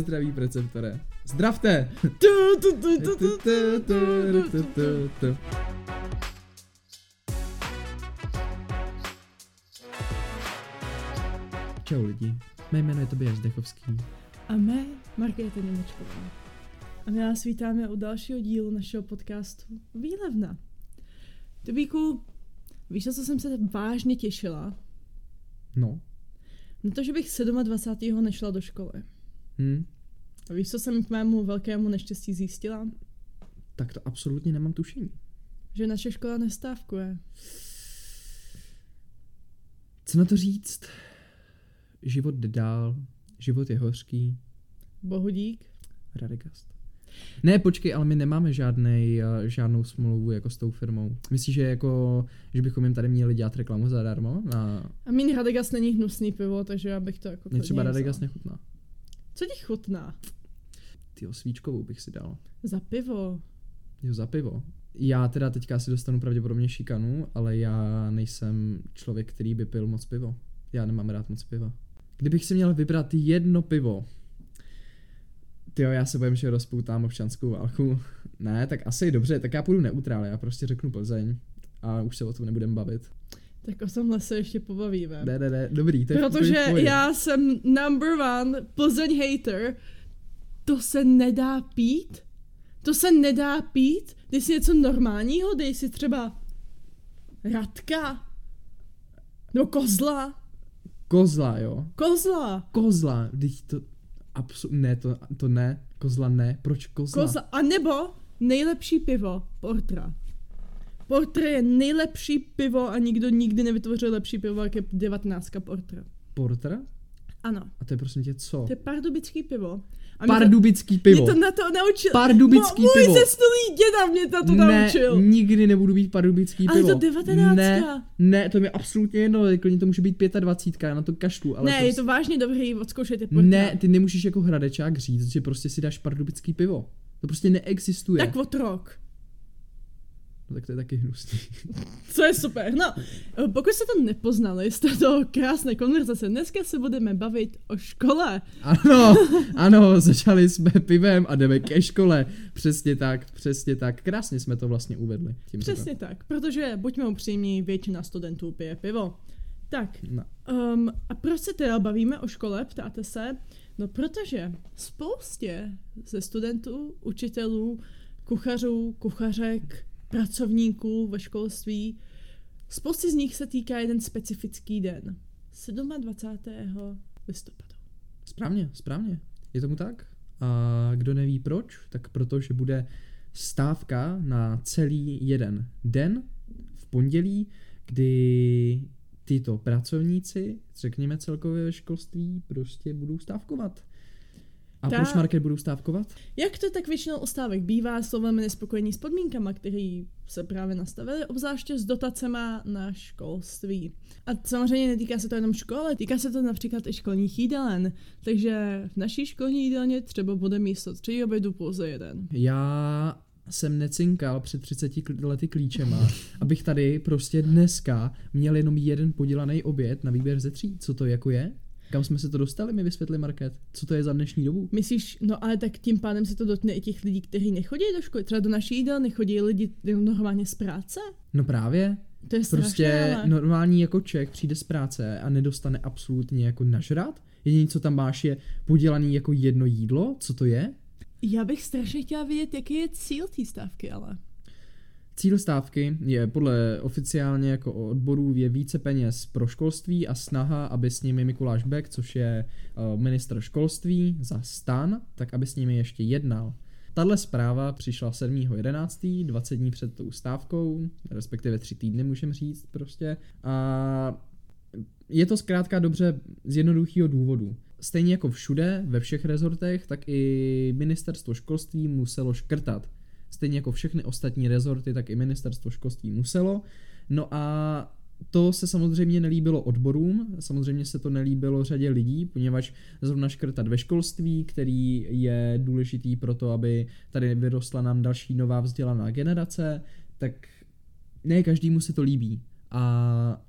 Zdraví preceptore. Zdravte! Čau lidi, mé jméno je Tobias Dechovský. A mé Markéta Němečková. A my vás vítáme u dalšího dílu našeho podcastu Výlevna. Tobíku, víš, co jsem se vážně těšila? No. Na to, že bych 27. nešla do školy. Hm? A víš, co jsem k mému velkému neštěstí zjistila? Tak to absolutně nemám tušení. Že naše škola nestávkuje. Co na to říct? Život jde dál, život je hořký. Bohu dík. Radegast. Ne, počkej, ale my nemáme žádnej, uh, žádnou smlouvu jako s tou firmou. Myslíš, že jako, že bychom jim tady měli dělat reklamu zadarmo? Na... A mín Radegast není hnusný pivo, takže já bych to jako Mě třeba Radegast nechutná. Co ti chutná? Tyjo, svíčkovou bych si dal. Za pivo. Jo, za pivo. Já teda teďka si dostanu pravděpodobně šikanu, ale já nejsem člověk, který by pil moc pivo. Já nemám rád moc piva. Kdybych si měl vybrat jedno pivo, Tyjo, já se bojím, že rozpoutám občanskou válku. Ne, tak asi dobře, tak já půjdu neutrál, já prostě řeknu Plzeň a už se o tom nebudem bavit. Tak o tomhle se ještě pobavíme. Ne, ne, ne, dobrý, to je je Protože pohodě. já jsem number one Plzeň hater. To se nedá pít. To se nedá pít. Dej si něco normálního, dej si třeba Radka. No kozla. Kozla, jo. Kozla. Kozla, teď to, absu, ne, to, to ne, kozla ne, proč kozla? Kozla. A nebo nejlepší pivo. Portra. Portra je nejlepší pivo a nikdo nikdy nevytvořil lepší pivo, jak je 19 Portra. Porter? Ano, A to je prosím tě co? to je pardubický pivo. A mě to- Pardubický Mě pivo. to na to naučil. Pardubický Mo- pivo. Můj zestulý děda mě to, to ne, naučil. nikdy nebudu být pardubický Ale pivo. to 19. Ne, ne, to mi absolutně jedno, klidně to může být 25, já na to kašlu, ale ne, prostě, je to vážně dobrý, odzkoušejte portra. Ne, ty nemůžeš jako hradečák říct, že prostě si dáš pardubický pivo. To prostě neexistuje. Tak otrok. No tak to je taky hnusný. Co je super. No, pokud jste to nepoznali z této krásné konverzace, dneska se budeme bavit o škole. Ano, ano, začali jsme pivem a jdeme ke škole. Přesně tak, přesně tak. Krásně jsme to vlastně uvedli. Tím Přesně tak, protože buďme upřímní, většina studentů pije pivo. Tak, No. um, a proč se teda bavíme o škole, ptáte se? No protože spoustě ze studentů, učitelů, kuchařů, kuchařek, pracovníků ve školství, spoustě z nich se týká jeden specifický den. 27. listopadu. Správně, správně. Je tomu tak? A kdo neví proč, tak protože bude stávka na celý jeden den v pondělí, kdy tyto pracovníci, řekněme celkově ve školství, prostě budou stávkovat. A proč Market budou stávkovat? Jak to tak většinou u stávek bývá, jsou velmi nespokojení s podmínkama, které se právě nastavily, obzvláště s dotacema na školství. A samozřejmě netýká se to jenom školy, týká se to například i školních jídelen. Takže v naší školní jídelně třeba bude místo tří obědů pouze jeden. Já jsem necinkal před 30 kl- lety klíčema, abych tady prostě dneska měl jenom jeden podělaný oběd na výběr ze tří. Co to jako je? Kam jsme se to dostali, mi vysvětli Market. Co to je za dnešní dobu? Myslíš, no ale tak tím pádem se to dotkne i těch lidí, kteří nechodí do školy. Třeba do naší jídelny chodí lidi normálně z práce. No právě, To je strašné, prostě ale... normální jako Čech přijde z práce a nedostane absolutně jako nažrat. Jediné, co tam máš, je podělaný jako jedno jídlo. Co to je? Já bych strašně chtěla vědět, jaký je cíl té stávky, ale... Cíl stávky je podle oficiálně jako odborů je více peněz pro školství a snaha, aby s nimi Mikuláš Bek, což je uh, ministr školství za stan, tak aby s nimi ještě jednal. Tahle zpráva přišla 7.11., 20 dní před tou stávkou, respektive tři týdny můžeme říct prostě. A je to zkrátka dobře z jednoduchého důvodu. Stejně jako všude, ve všech rezortech, tak i ministerstvo školství muselo škrtat. Stejně jako všechny ostatní rezorty, tak i ministerstvo školství muselo. No a to se samozřejmě nelíbilo odborům, samozřejmě se to nelíbilo řadě lidí, poněvadž zrovna škrtat ve školství, který je důležitý pro to, aby tady vyrostla nám další nová vzdělaná generace, tak ne každému se to líbí. A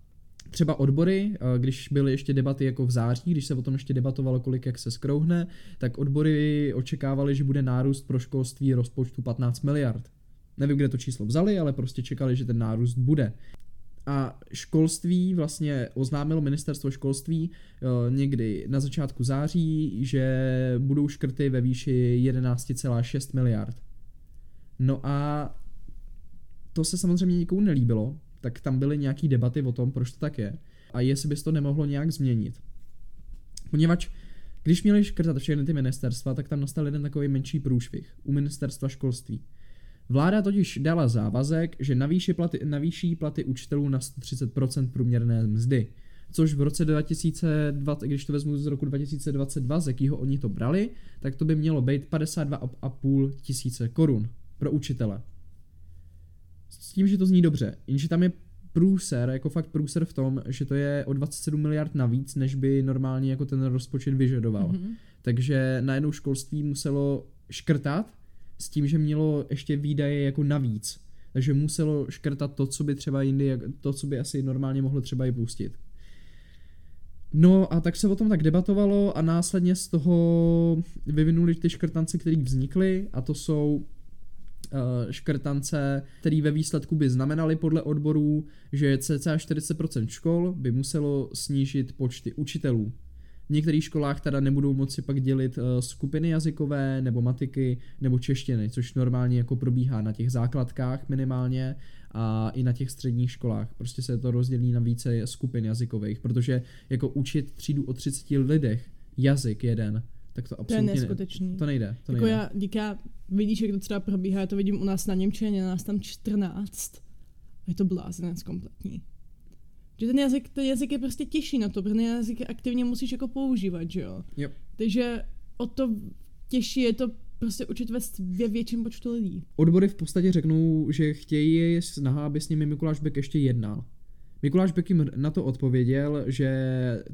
třeba odbory, když byly ještě debaty jako v září, když se o tom ještě debatovalo, kolik jak se skrouhne, tak odbory očekávali, že bude nárůst pro školství rozpočtu 15 miliard. Nevím, kde to číslo vzali, ale prostě čekali, že ten nárůst bude. A školství vlastně oznámilo ministerstvo školství uh, někdy na začátku září, že budou škrty ve výši 11,6 miliard. No a to se samozřejmě nikomu nelíbilo, tak tam byly nějaký debaty o tom, proč to tak je a jestli by to nemohlo nějak změnit. Poněvadž když měli škrtat všechny ty ministerstva, tak tam nastal jeden takový menší průšvih u ministerstva školství. Vláda totiž dala závazek, že navýší platy, navýší platy učitelů na 130% průměrné mzdy. Což v roce 2020, když to vezmu z roku 2022, z jakého oni to brali, tak to by mělo být 52,5 tisíce korun pro učitele. Tím, že to zní dobře, jenže tam je průser, jako fakt průser v tom, že to je o 27 miliard navíc, než by normálně jako ten rozpočet vyžadoval. Mm-hmm. Takže najednou školství muselo škrtat s tím, že mělo ještě výdaje jako navíc. Takže muselo škrtat to, co by třeba jindy, to, co by asi normálně mohlo třeba i pustit. No a tak se o tom tak debatovalo a následně z toho vyvinuli ty škrtance, které vznikly a to jsou škrtance, které ve výsledku by znamenaly podle odborů, že cca 40% škol by muselo snížit počty učitelů. V některých školách teda nebudou moci pak dělit uh, skupiny jazykové, nebo matiky, nebo češtiny, což normálně jako probíhá na těch základkách minimálně a i na těch středních školách. Prostě se to rozdělí na více skupin jazykových, protože jako učit třídu o 30 lidech jazyk jeden, tak to absolutně to je neskutečný. Ne, to nejde. To jako nejde. já, díka, vidíš, jak to třeba probíhá, já to vidím u nás na Němčině, nás tam 14. A je to blázinec kompletní. Že ten jazyk, ten jazyk je prostě těžší na to, protože ten jazyk aktivně musíš jako používat, že jo? Jo. Takže o to těžší je to prostě učit ve, větším počtu lidí. Odbory v podstatě řeknou, že chtějí snaha, aby s nimi Mikuláš Bek ještě jednal. Mikuláš Bek jim na to odpověděl, že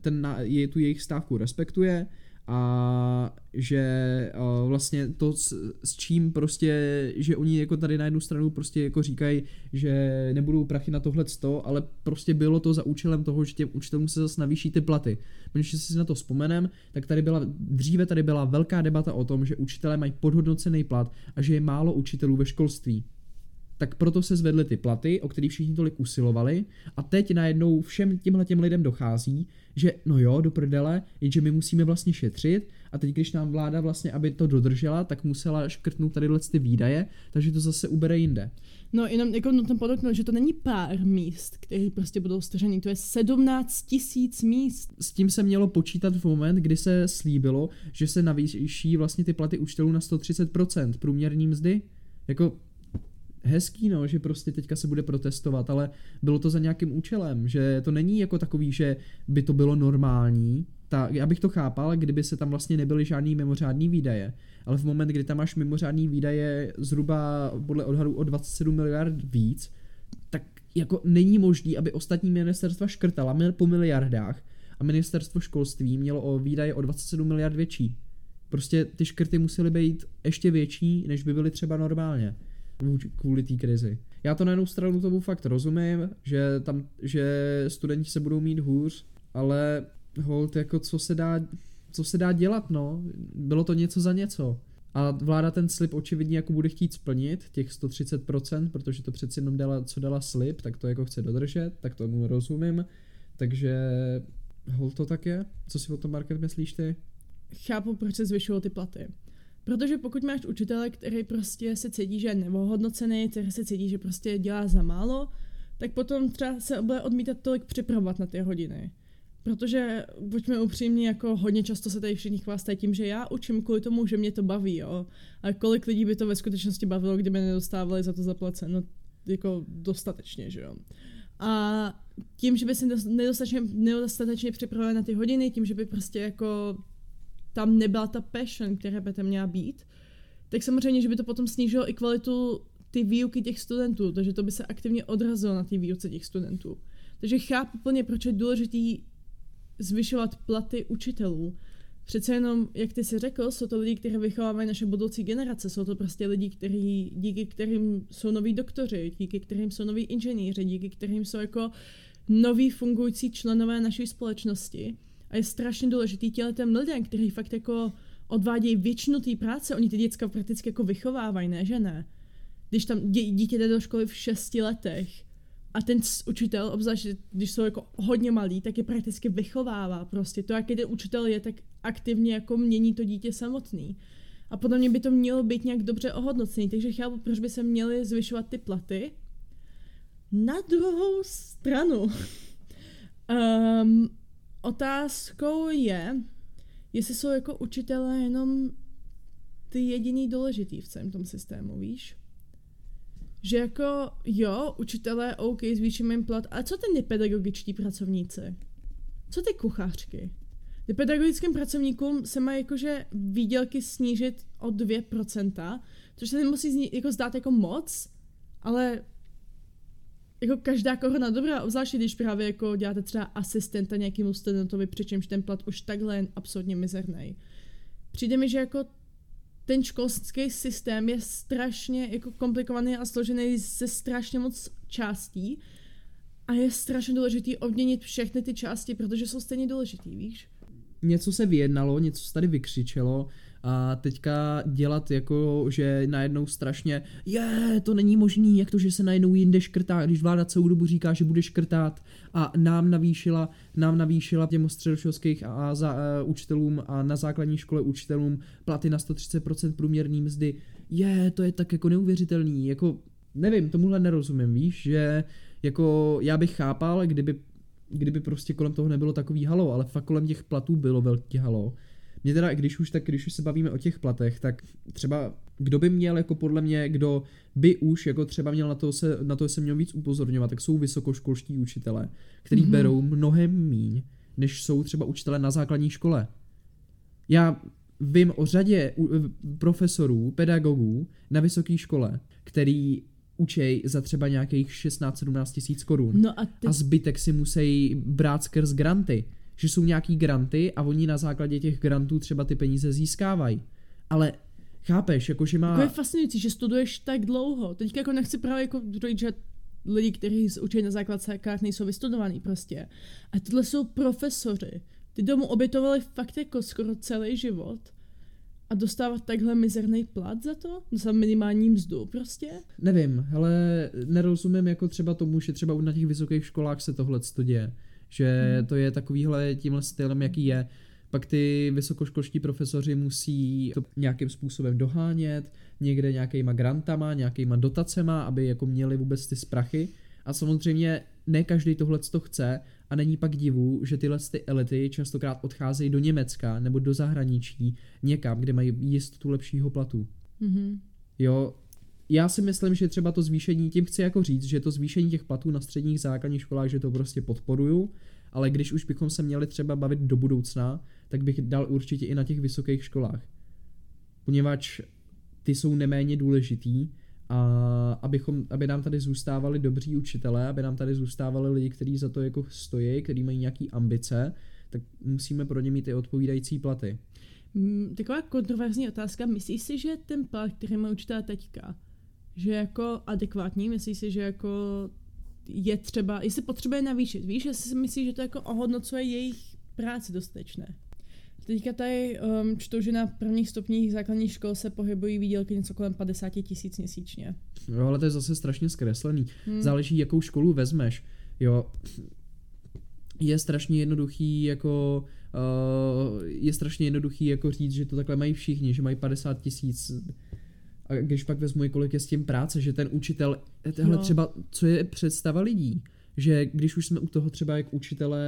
ten na, je, tu jejich stávku respektuje, a že uh, vlastně to s, s čím prostě, že oni jako tady na jednu stranu prostě jako říkají, že nebudou prachy na tohle sto, ale prostě bylo to za účelem toho, že těm učitelům se zase navýší ty platy. Když si na to vzpomenem, tak tady byla, dříve tady byla velká debata o tom, že učitelé mají podhodnocený plat a že je málo učitelů ve školství tak proto se zvedly ty platy, o kterých všichni tolik usilovali a teď najednou všem těmhle těm lidem dochází, že no jo, do prdele, jenže my musíme vlastně šetřit a teď když nám vláda vlastně, aby to dodržela, tak musela škrtnout tady ty výdaje, takže to zase ubere jinde. No jenom jako nutno podotknout, že to není pár míst, které prostě budou stažený, to je 17 tisíc míst. S tím se mělo počítat v moment, kdy se slíbilo, že se navýší vlastně ty platy učitelů na 130% průměrní mzdy. Jako hezký, no, že prostě teďka se bude protestovat, ale bylo to za nějakým účelem, že to není jako takový, že by to bylo normální, ta, já bych to chápal, kdyby se tam vlastně nebyly žádný mimořádný výdaje, ale v moment, kdy tam máš mimořádný výdaje zhruba podle odhadu o 27 miliard víc, tak jako není možný, aby ostatní ministerstva škrtala po miliardách a ministerstvo školství mělo o výdaje o 27 miliard větší. Prostě ty škrty musely být ještě větší, než by byly třeba normálně kvůli té krizi. Já to na jednu stranu tomu fakt rozumím, že tam, že studenti se budou mít hůř, ale hold, jako co se dá, co se dá dělat, no. Bylo to něco za něco. A vláda ten slib očividně jako bude chtít splnit, těch 130%, protože to přeci jenom dala, co dala slib, tak to jako chce dodržet, tak tomu rozumím. Takže hol to tak je. Co si o tom, Market, myslíš ty? Chápu, proč se zvyšují ty platy. Protože pokud máš učitele, který prostě se cítí, že je nevohodnocený, který se cítí, že prostě dělá za málo, tak potom třeba se bude odmítat tolik připravovat na ty hodiny. Protože, buďme upřímní, jako hodně často se tady všichni chvástají tím, že já učím kvůli tomu, že mě to baví, jo. A kolik lidí by to ve skutečnosti bavilo, kdyby nedostávali za to zaplaceno jako dostatečně, že jo. A tím, že by se nedostatečně, nedostatečně připravili na ty hodiny, tím, že by prostě jako tam nebyla ta passion, která by tam měla být, tak samozřejmě, že by to potom snížilo i kvalitu ty výuky těch studentů, takže to by se aktivně odrazilo na ty výuce těch studentů. Takže chápu plně, proč je důležitý zvyšovat platy učitelů. Přece jenom, jak ty si řekl, jsou to lidi, kteří vychovávají naše budoucí generace, jsou to prostě lidi, který, díky kterým jsou noví doktoři, díky kterým jsou noví inženýři, díky kterým jsou jako noví fungující členové naší společnosti a je strašně důležitý těm lidem, kteří fakt jako odvádějí většinu té práce, oni ty děcka prakticky jako vychovávají, ne, že ne? Když tam dě, dítě jde do školy v šesti letech a ten učitel, obzvlášť když jsou jako hodně malí, tak je prakticky vychovává prostě. To, jaký ten učitel je, tak aktivně jako mění to dítě samotný. A podle mě by to mělo být nějak dobře ohodnocený, takže chápu, proč by se měly zvyšovat ty platy. Na druhou stranu, um, otázkou je, jestli jsou jako učitelé jenom ty jediný důležitý v celém tom systému, víš? Že jako, jo, učitelé, OK, zvýšíme jim plat, ale co ty nepedagogičtí pracovníci? Co ty kuchařky? Ty pedagogickým pracovníkům se mají jakože výdělky snížit o 2%, což se nemusí jako zdát jako moc, ale jako každá koruna dobrá, obzvláště když právě jako děláte třeba asistenta nějakému studentovi, přičemž ten plat už takhle je absolutně mizerný. Přijde mi, že jako ten školský systém je strašně jako komplikovaný a složený ze strašně moc částí a je strašně důležitý odměnit všechny ty části, protože jsou stejně důležitý, víš? Něco se vyjednalo, něco se tady vykřičelo, a teďka dělat jako, že najednou strašně, je, to není možný, jak to, že se najednou jinde škrtá, když vláda celou dobu říká, že bude škrtát a nám navýšila, nám navýšila těm středoškolských a za, uh, učitelům a na základní škole učitelům platy na 130% průměrný mzdy. Je, to je tak jako neuvěřitelný, jako nevím, tomuhle nerozumím, víš, že jako já bych chápal, kdyby kdyby prostě kolem toho nebylo takový halo, ale fakt kolem těch platů bylo velký halo. Mě teda, když už, tak když už se bavíme o těch platech, tak třeba kdo by měl jako podle mě, kdo by už jako třeba měl na to se, na to se měl víc upozorňovat, tak jsou vysokoškolští učitele, kteří mm-hmm. berou mnohem míň, než jsou třeba učitele na základní škole. Já vím o řadě profesorů, pedagogů na vysoké škole, který učej za třeba nějakých 16-17 tisíc korun. No a, ty... a zbytek si musí brát skrz granty že jsou nějaký granty a oni na základě těch grantů třeba ty peníze získávají. Ale chápeš, jako že má... Jako je fascinující, že studuješ tak dlouho. Teďka jako nechci právě jako říct, že lidi, kteří učí na základkách, nejsou vystudovaní prostě. A tohle jsou profesory. Ty domů obětovali fakt jako skoro celý život a dostávat takhle mizerný plat za to? Za minimální mzdu prostě? Nevím, ale nerozumím jako třeba tomu, že třeba na těch vysokých školách se tohle děje že hmm. to je takovýhle tímhle stylem, jaký je. Pak ty vysokoškolští profesoři musí to nějakým způsobem dohánět, někde nějakýma grantama, nějakýma dotacema, aby jako měli vůbec ty sprachy. A samozřejmě ne každý tohle to chce a není pak divu, že tyhle ty elity častokrát odcházejí do Německa nebo do zahraničí někam, kde mají jistotu lepšího platu. Mm-hmm. Jo, já si myslím, že třeba to zvýšení, tím chci jako říct, že to zvýšení těch platů na středních základních školách, že to prostě podporuju, ale když už bychom se měli třeba bavit do budoucna, tak bych dal určitě i na těch vysokých školách. Poněvadž ty jsou neméně důležitý a abychom, aby nám tady zůstávali dobří učitelé, aby nám tady zůstávali lidi, kteří za to jako stojí, kteří mají nějaký ambice, tak musíme pro ně mít i odpovídající platy. Mm, taková kontroverzní otázka. Myslíš si, že ten plat, který má učitel teďka, že jako adekvátní, myslíš si, že jako je třeba, jestli potřebuje navýšit, víš, jestli si myslíš, že to jako ohodnocuje jejich práci dostatečné. Teďka tady um, čtu, že na prvních stupních základních škol se pohybují výdělky něco kolem 50 tisíc měsíčně. Jo, ale to je zase strašně zkreslený. Hmm. Záleží, jakou školu vezmeš. Jo, je strašně jednoduchý jako uh, je strašně jednoduchý jako říct, že to takhle mají všichni, že mají 50 tisíc a když pak vezmu, kolik je s tím práce, že ten učitel, tohle no. třeba, co je představa lidí, že když už jsme u toho třeba jak učitele,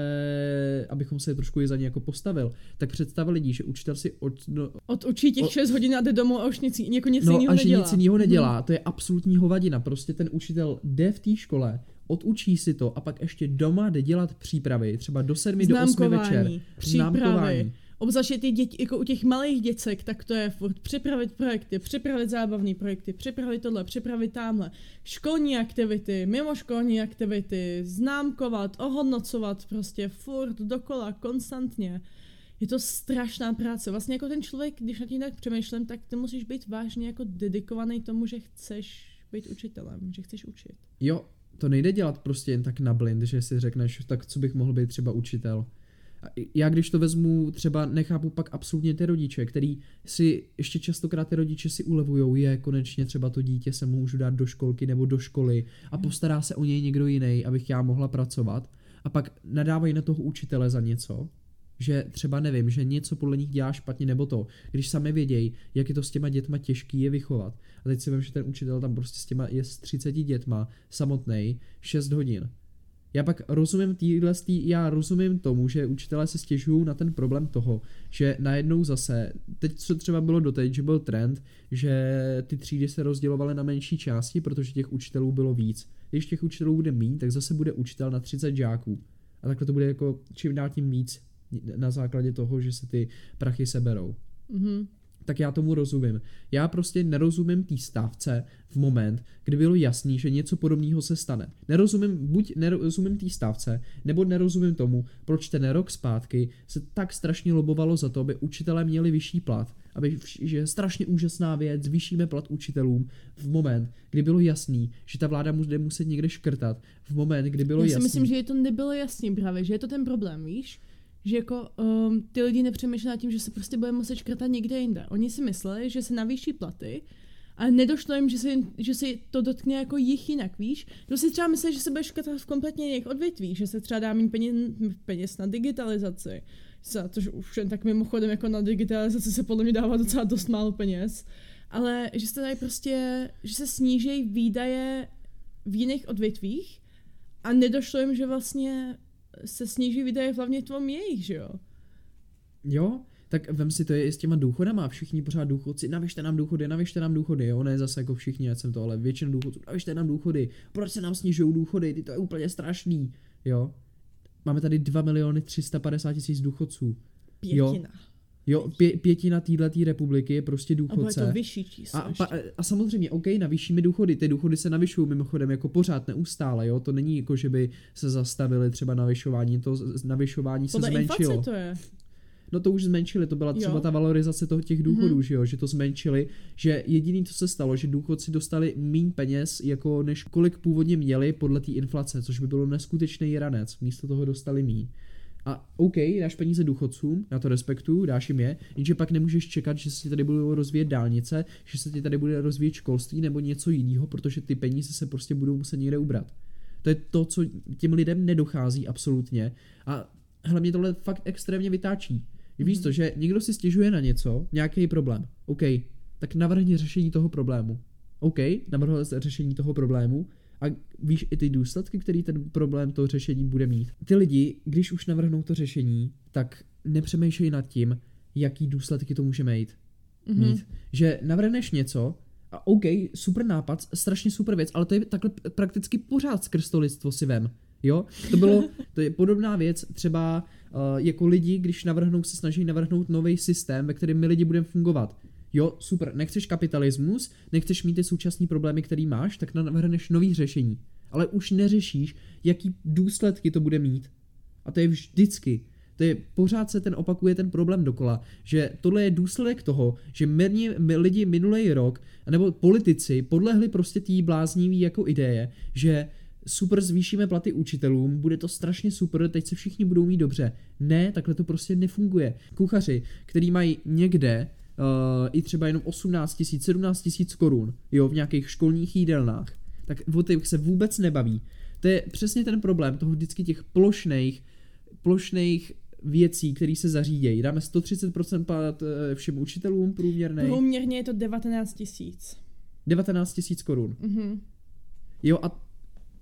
abychom se trošku i za ně jako postavil, tak představa lidí, že učitel si od, no, odučí těch od, 6 hodin a jde domů a už nic, jako nic no, jiného a že nedělá. nic jiného nedělá, hmm. to je absolutní hovadina. Prostě ten učitel jde v té škole, odučí si to a pak ještě doma jde dělat přípravy, třeba do sedmi, do osmi večer. Přípravy. Obzvláště ty děti, jako u těch malých děcek, tak to je furt připravit projekty, připravit zábavní projekty, připravit tohle, připravit tamhle, školní aktivity, mimoškolní aktivity, známkovat, ohodnocovat, prostě furt, dokola, konstantně. Je to strašná práce. Vlastně jako ten člověk, když na tím tak přemýšlím, tak ty musíš být vážně jako dedikovaný tomu, že chceš být učitelem, že chceš učit. Jo, to nejde dělat prostě jen tak na blind, že si řekneš, tak co bych mohl být třeba učitel. Já když to vezmu, třeba nechápu pak absolutně ty rodiče, který si ještě častokrát ty rodiče si ulevujou, je konečně třeba to dítě se můžu dát do školky nebo do školy a postará se o něj někdo jiný, abych já mohla pracovat. A pak nadávají na toho učitele za něco, že třeba nevím, že něco podle nich dělá špatně nebo to, když sami vědějí, jak je to s těma dětma těžký je vychovat. A teď si vím, že ten učitel tam prostě s těma je s 30 dětma samotný 6 hodin. Já pak rozumím týhle, já rozumím tomu, že učitelé se stěžují na ten problém toho, že najednou zase, teď co třeba bylo doteď, že byl trend, že ty třídy se rozdělovaly na menší části, protože těch učitelů bylo víc. Když těch učitelů bude méně, tak zase bude učitel na 30 žáků. A takhle to bude jako čím dál tím víc na základě toho, že se ty prachy seberou. Mm-hmm. Tak já tomu rozumím. Já prostě nerozumím té stávce v moment, kdy bylo jasný, že něco podobného se stane. Nerozumím, buď nerozumím té stávce, nebo nerozumím tomu, proč ten rok zpátky se tak strašně lobovalo za to, aby učitelé měli vyšší plat, aby, že je strašně úžasná věc, zvýšíme plat učitelům v moment, kdy bylo jasný, že ta vláda bude muset někde škrtat, v moment, kdy bylo Já jasný. Já si myslím, že je to nebylo jasný právě, že je to ten problém, víš? Že jako um, ty lidi nepřemýšleli nad tím, že se prostě bude muset škrtat někde jinde. Oni si mysleli, že se navýší platy, a nedošlo jim, že se, že se to dotkne jako jich jinak, víš? To si třeba myslí, že se bude škrtat v kompletně jiných odvětví, že se třeba dá méně peněz, peněz na digitalizaci, což už jen tak mimochodem jako na digitalizaci se podle mě dává docela dost málo peněz, ale že se tady prostě, že se sníží výdaje v jiných odvětvích a nedošlo jim, že vlastně se sníží výdaje hlavně v tom jejich, že jo? Jo, tak vem si to je i s těma důchodama, všichni pořád důchodci, navyšte nám důchody, navyšte nám důchody, jo, ne zase jako všichni, já jsem to, ale většina důchodců, navyšte nám důchody, proč se nám snižují důchody, ty to je úplně strašný, jo. Máme tady 2 miliony 350 tisíc důchodců. Pětina. Jo. Jo, pě, pětina této republiky je prostě důchodce. A bude to vyšší číslo a, pa, a samozřejmě, OK, navýšíme důchody, ty důchody se navyšují mimochodem jako pořád neustále, jo, to není jako, že by se zastavili třeba navyšování, to navyšování Podle se zmenšilo. to je. No to už zmenšili, to byla třeba jo. ta valorizace toho těch důchodů, mm-hmm. že jo, že to zmenšili, že jediný, co se stalo, že důchodci dostali méně peněz, jako než kolik původně měli podle té inflace, což by bylo neskutečný ranec, místo toho dostali míň. A OK, dáš peníze důchodcům, já to respektuju, dáš jim je, jenže pak nemůžeš čekat, že se tady budou rozvíjet dálnice, že se ti tady bude rozvíjet školství nebo něco jiného, protože ty peníze se prostě budou muset někde ubrat. To je to, co těm lidem nedochází absolutně a hlavně tohle fakt extrémně vytáčí. Víš to, že někdo si stěžuje na něco, nějaký problém, OK, tak navrhni řešení toho problému. OK, navrhl řešení toho problému, a víš i ty důsledky, který ten problém toho řešení bude mít. Ty lidi, když už navrhnou to řešení, tak nepřemýšlejí nad tím, jaký důsledky to může mít. Mm-hmm. mít. Že navrhneš něco a OK, super nápad, strašně super věc, ale to je takhle prakticky pořád skrz to lidstvo si vem. Jo, to bylo, to je podobná věc, třeba uh, jako lidi, když navrhnou, se snaží navrhnout nový systém, ve kterém my lidi budeme fungovat jo, super, nechceš kapitalismus, nechceš mít ty současné problémy, který máš, tak navrhneš nový řešení. Ale už neřešíš, jaký důsledky to bude mít. A to je vždycky. To je, pořád se ten opakuje ten problém dokola, že tohle je důsledek toho, že mírně, my lidi minulý rok, nebo politici podlehli prostě tý bláznivý jako ideje, že super zvýšíme platy učitelům, bude to strašně super, teď se všichni budou mít dobře. Ne, takhle to prostě nefunguje. Kuchaři, který mají někde i třeba jenom 18 tisíc, 17 tisíc korun, jo, v nějakých školních jídelnách, tak o těch se vůbec nebaví. To je přesně ten problém toho vždycky těch plošných, plošných věcí, které se zařídějí. Dáme 130% plat eh, všem učitelům průměrně. Průměrně je to 19 tisíc. 19 tisíc korun. Mm-hmm. Jo a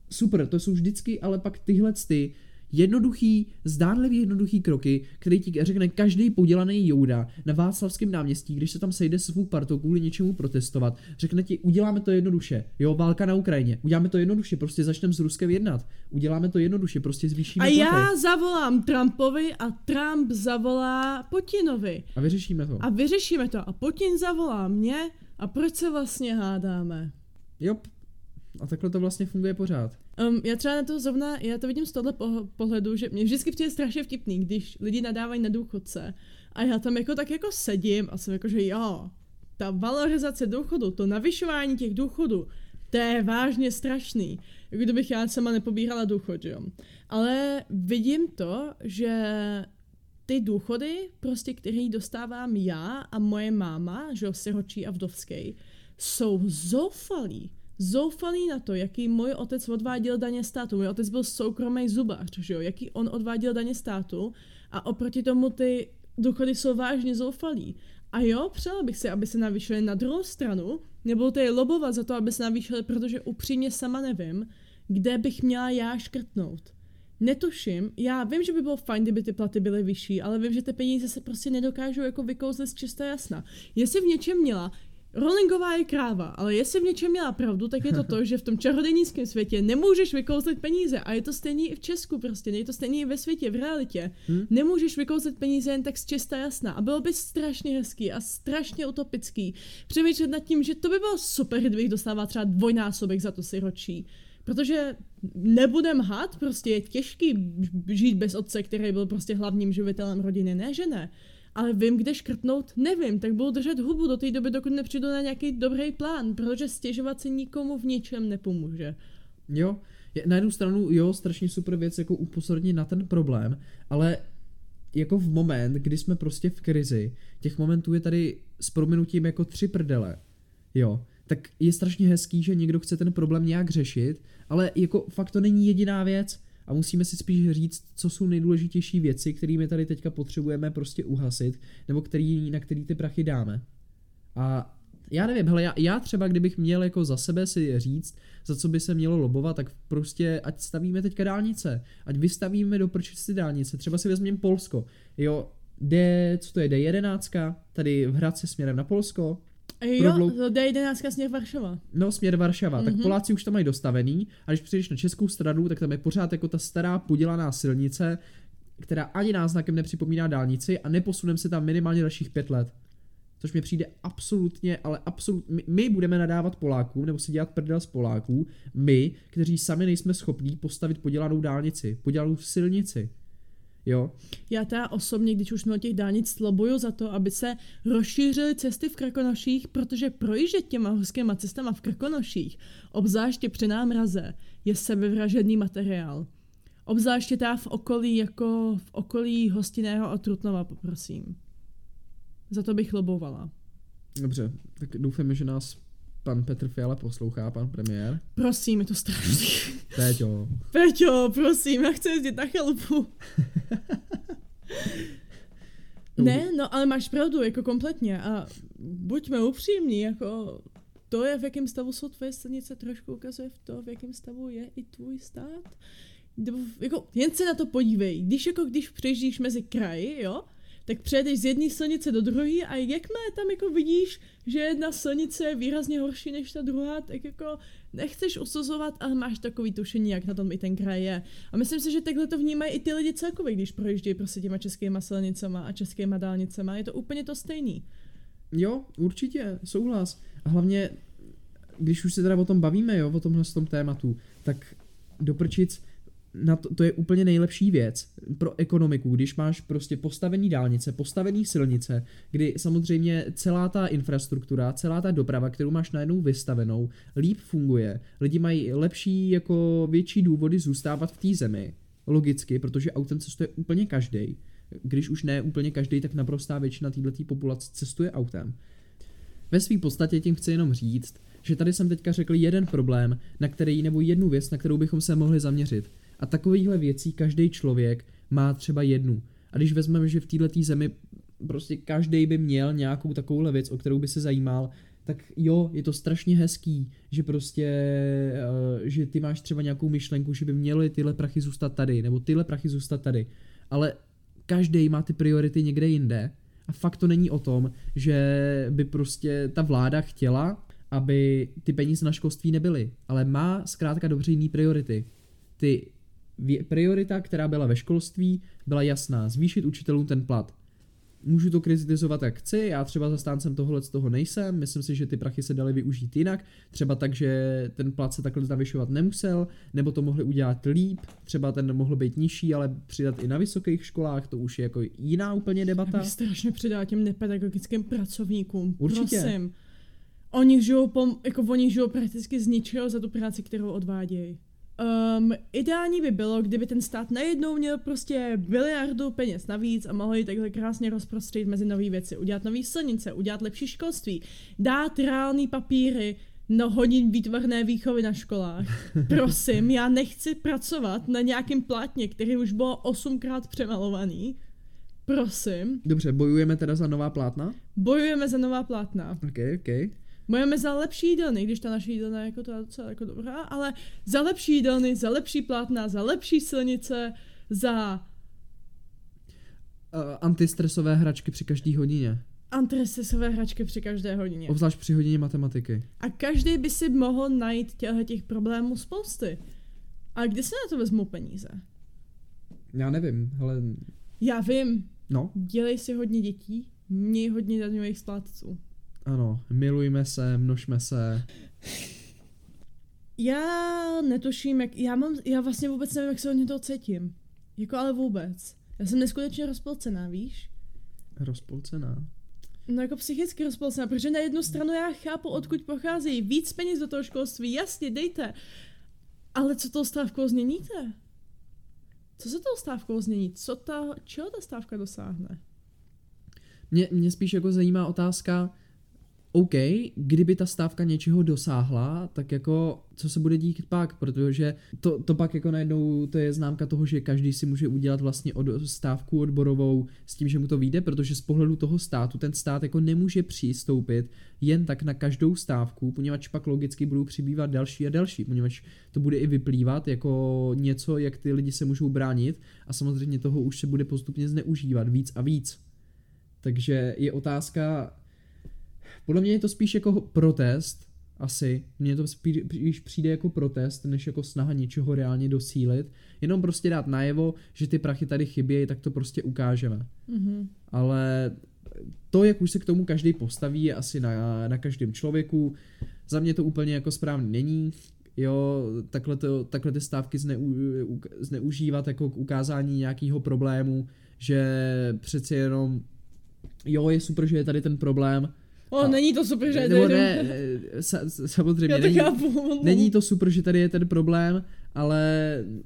super, to jsou vždycky ale pak tyhle ty jednoduchý, zdánlivě jednoduchý kroky, který ti řekne každý podělaný Jouda na Václavském náměstí, když se tam sejde svou partou kvůli něčemu protestovat, řekne ti, uděláme to jednoduše, jo, válka na Ukrajině, uděláme to jednoduše, prostě začneme s Ruskem jednat, uděláme to jednoduše, prostě zvýšíme A platy. já zavolám Trumpovi a Trump zavolá Putinovi. A vyřešíme to. A vyřešíme to. A Putin zavolá mě a proč se vlastně hádáme? Jo, a takhle to vlastně funguje pořád. Um, já třeba na to zrovna, já to vidím z tohle pohledu, že mě vždycky přijde strašně vtipný, když lidi nadávají na důchodce a já tam jako tak jako sedím a jsem jako, že jo, ta valorizace důchodu, to navyšování těch důchodů, To je vážně strašný. Jako kdybych já sama nepobírala důchod, jo. Ale vidím to, že ty důchody, prostě, který dostávám já a moje máma, že jo, siročí a vdovský, jsou zoufalí. Zoufalí na to, jaký můj otec odváděl daně státu. Můj otec byl soukromý zubař, že jo, jaký on odváděl daně státu a oproti tomu ty důchody jsou vážně zoufalí. A jo, přála bych si, aby se navýšily na druhou stranu, nebo tady lobovat za to, aby se navýšily, protože upřímně sama nevím, kde bych měla já škrtnout. Netuším, já vím, že by bylo fajn, kdyby ty platy byly vyšší, ale vím, že ty peníze se prostě nedokážou jako vykouzlit z čisté jasna. Jestli v něčem měla, Rowlingová je kráva, ale jestli v něčem měla pravdu, tak je to to, že v tom čarodějnickém světě nemůžeš vykouzlit peníze a je to stejný i v Česku prostě, je to stejný i ve světě, v realitě. Hmm? Nemůžeš vykouzlit peníze jen tak z čista jasna a bylo by strašně hezký a strašně utopický přemýšlet nad tím, že to by bylo super, kdybych dostával třeba dvojnásobek za to si ročí. Protože nebudem had, prostě je těžký žít bez otce, který byl prostě hlavním živitelem rodiny, ne že ne ale vím, kde škrtnout, nevím, tak budu držet hubu do té doby, dokud nepřijdu na nějaký dobrý plán, protože stěžovat se nikomu v ničem nepomůže. Jo, na jednu stranu, jo, strašně super věc, jako upozornit na ten problém, ale jako v moment, kdy jsme prostě v krizi, těch momentů je tady s prominutím jako tři prdele, jo, tak je strašně hezký, že někdo chce ten problém nějak řešit, ale jako fakt to není jediná věc, a musíme si spíš říct, co jsou nejdůležitější věci, kterými tady teďka potřebujeme prostě uhasit, nebo který, na který ty prachy dáme. A já nevím, hele, já, já třeba kdybych měl jako za sebe si říct, za co by se mělo lobovat, tak prostě ať stavíme teďka dálnice, ať vystavíme do prčici dálnice, třeba si vezměme Polsko, jo, D, co to je, D11, tady v Hradci směrem na Polsko, Jo, Prodlou... to D11 směr Varšava. No, směr Varšava. Mm-hmm. Tak mhm. Poláci už tam mají dostavený a když přijdeš na českou stranu, tak tam je pořád jako ta stará podělaná silnice, která ani náznakem nepřipomíná dálnici a neposuneme se tam minimálně dalších pět let. Což mi přijde absolutně, ale absolutně, my, my budeme nadávat Polákům, nebo si dělat prdel z Poláků, my, kteří sami nejsme schopní postavit podělanou dálnici, podělanou silnici. Jo. Já teda osobně, když už o těch dálnic slobuju za to, aby se rozšířily cesty v Krakonoších, protože projíždět těma horskýma cestama v Krakonoších, obzvláště při námraze, je sebevražedný materiál. Obzvláště teda v okolí, jako v okolí hostinného a Trutnova, poprosím. Za to bych lobovala. Dobře, tak doufám, že nás pan Petr Fiala poslouchá, pan premiér. Prosím, je to strašný. Péťo. Péťo, prosím, já chci jezdit na chalupu. ne, no ale máš pravdu, jako kompletně a buďme upřímní, jako to je, v jakém stavu jsou tvoje silnice, trošku ukazuje v to, v jakém stavu je i tvůj stát. Jako, jen se na to podívej, když jako když přejíždíš mezi kraji, jo, tak přejedeš z jedné silnice do druhé a jakmile tam jako vidíš, že jedna silnice je výrazně horší než ta druhá, tak jako nechceš usuzovat, ale máš takový tušení, jak na tom i ten kraj je. A myslím si, že takhle to vnímají i ty lidi celkově, když projíždějí prostě těma českýma silnicema a českýma dálnicema. Je to úplně to stejný. Jo, určitě, souhlas. A hlavně, když už se teda o tom bavíme, jo, o tomhle tom tématu, tak doprčic, na to, to je úplně nejlepší věc pro ekonomiku, když máš prostě postavený dálnice, postavený silnice, kdy samozřejmě celá ta infrastruktura, celá ta doprava, kterou máš najednou vystavenou, líp funguje, lidi mají lepší, jako větší důvody zůstávat v té zemi, logicky, protože autem cestuje úplně každý. Když už ne úplně každý, tak naprostá většina této populace cestuje autem. Ve své podstatě tím chci jenom říct, že tady jsem teďka řekl jeden problém, na který, nebo jednu věc, na kterou bychom se mohli zaměřit. A takovýchhle věcí každý člověk má třeba jednu. A když vezmeme, že v této zemi prostě každý by měl nějakou takovouhle věc, o kterou by se zajímal, tak jo, je to strašně hezký, že prostě, uh, že ty máš třeba nějakou myšlenku, že by měly tyhle prachy zůstat tady, nebo tyhle prachy zůstat tady. Ale každý má ty priority někde jinde a fakt to není o tom, že by prostě ta vláda chtěla, aby ty peníze na školství nebyly, ale má zkrátka dobře jiný priority. Ty priorita, která byla ve školství, byla jasná, zvýšit učitelům ten plat. Můžu to kritizovat jak chci, já třeba zastáncem tohle z toho nejsem, myslím si, že ty prachy se daly využít jinak, třeba tak, že ten plat se takhle navyšovat nemusel, nebo to mohli udělat líp, třeba ten mohl být nižší, ale přidat i na vysokých školách, to už je jako jiná úplně debata. Já strašně přidá těm nepedagogickým pracovníkům, Určitě. prosím oni žijou, pom, jako oni žijou prakticky z ničeho za tu práci, kterou odvádějí. Um, ideální by bylo, kdyby ten stát najednou měl prostě biliardu peněz navíc a mohl ji takhle krásně rozprostřít mezi nové věci, udělat nový silnice, udělat lepší školství, dát reální papíry no hodin výtvarné výchovy na školách. Prosím, já nechci pracovat na nějakém plátně, který už bylo osmkrát přemalovaný. Prosím. Dobře, bojujeme teda za nová plátna? Bojujeme za nová plátna. Ok, ok. Bojujeme za lepší jídelny, když ta naše jídelna je jako to docela jako dobrá, ale za lepší jídelny, za lepší plátna, za lepší silnice, za Uh, antistresové hračky při každý hodině. antistresové hračky při každé hodině. Obzvlášť při hodině matematiky. A každý by si mohl najít těchto těch problémů spousty. A kde se na to vezmou peníze? Já nevím, ale Já vím, no, dělej si hodně dětí, měj hodně daňových splátců. Ano, milujme se, množme se. Já netuším, jak, já mám, já vlastně vůbec nevím, jak se od toho cítím. Jako ale vůbec. Já jsem neskutečně rozpolcená, víš? Rozpolcená. No jako psychicky rozpolcená, protože na jednu stranu já chápu, odkud pocházejí. Víc peněz do toho školství, jasně, dejte. Ale co tou stávkou změníte? Co se tou stávkou změní? Co ta, čeho ta stávka dosáhne? Mě, mě spíš jako zajímá otázka, OK, kdyby ta stávka něčeho dosáhla, tak jako co se bude dít pak, protože to, to pak jako najednou to je známka toho, že každý si může udělat vlastně od, stávku odborovou s tím, že mu to vyjde, protože z pohledu toho státu ten stát jako nemůže přistoupit jen tak na každou stávku, poněvadž pak logicky budou přibývat další a další, poněvadž to bude i vyplývat jako něco, jak ty lidi se můžou bránit a samozřejmě toho už se bude postupně zneužívat víc a víc. Takže je otázka, podle mě je to spíš jako protest, asi. Mně to spíš přijde jako protest, než jako snaha něčeho reálně dosílit. Jenom prostě dát najevo, že ty prachy tady chybějí, tak to prostě ukážeme. Mhm. Ale to, jak už se k tomu každý postaví, je asi na, na každém člověku. Za mě to úplně jako správně není. Jo, takhle, to, takhle ty stávky zneu, zneužívat jako k ukázání nějakého problému, že přeci jenom jo, je super, že je tady ten problém, O, A- není to super, že je nebo tady- ne, eh, sa, samozřejmě, Já to není, chápu. není to super, že tady je ten problém, ale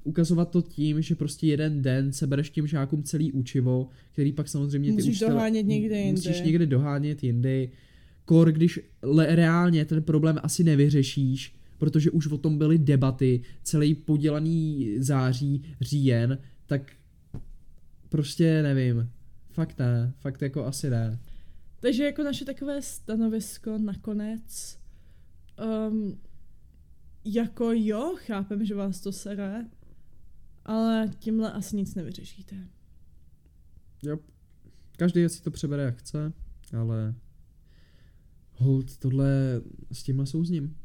ukazovat to tím, že prostě jeden den sebereš těm žákům celý učivo, který pak samozřejmě ty Musíš dohánět někde jinde. Musíš někde dohánět jindy. Kor, když le, reálně ten problém asi nevyřešíš, protože už o tom byly debaty, celý podělaný září, říjen, tak prostě nevím. Fakt ne, fakt jako asi ne. Takže jako naše takové stanovisko nakonec, um, jako jo, chápem, že vás to sere, ale tímhle asi nic nevyřešíte. Jo. Každý si to přebere jak chce, ale hold, tohle s tímhle souzním.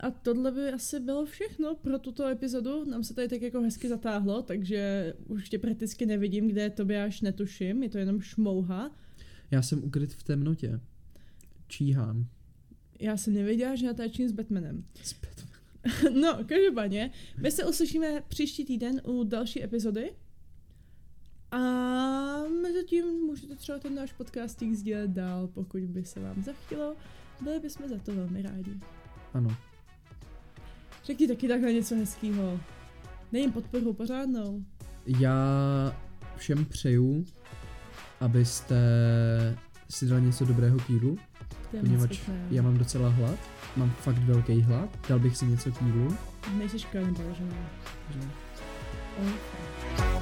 A tohle by asi bylo všechno pro tuto epizodu. Nám se tady tak jako hezky zatáhlo, takže už tě prakticky nevidím, kde to až netuším, je to jenom šmouha. Já jsem ukryt v temnotě. Číhám. Já jsem nevěděla, že natáčím s Batmanem. Zpět. No, každopádně, my se uslyšíme příští týden u další epizody. A mezi tím můžete třeba ten náš podcastík sdílet dál, pokud by se vám zachtělo. Byli bychom za to velmi rádi. Ano. Řekni taky takhle něco hezkého. Nejím podporu pořádnou. Já všem přeju, abyste si dali něco dobrého k jídlu, poněvadž já mám docela hlad. Mám fakt velký hlad. Dal bych si něco k jídlu. Nejsi kanibal, že ne? že- Okay.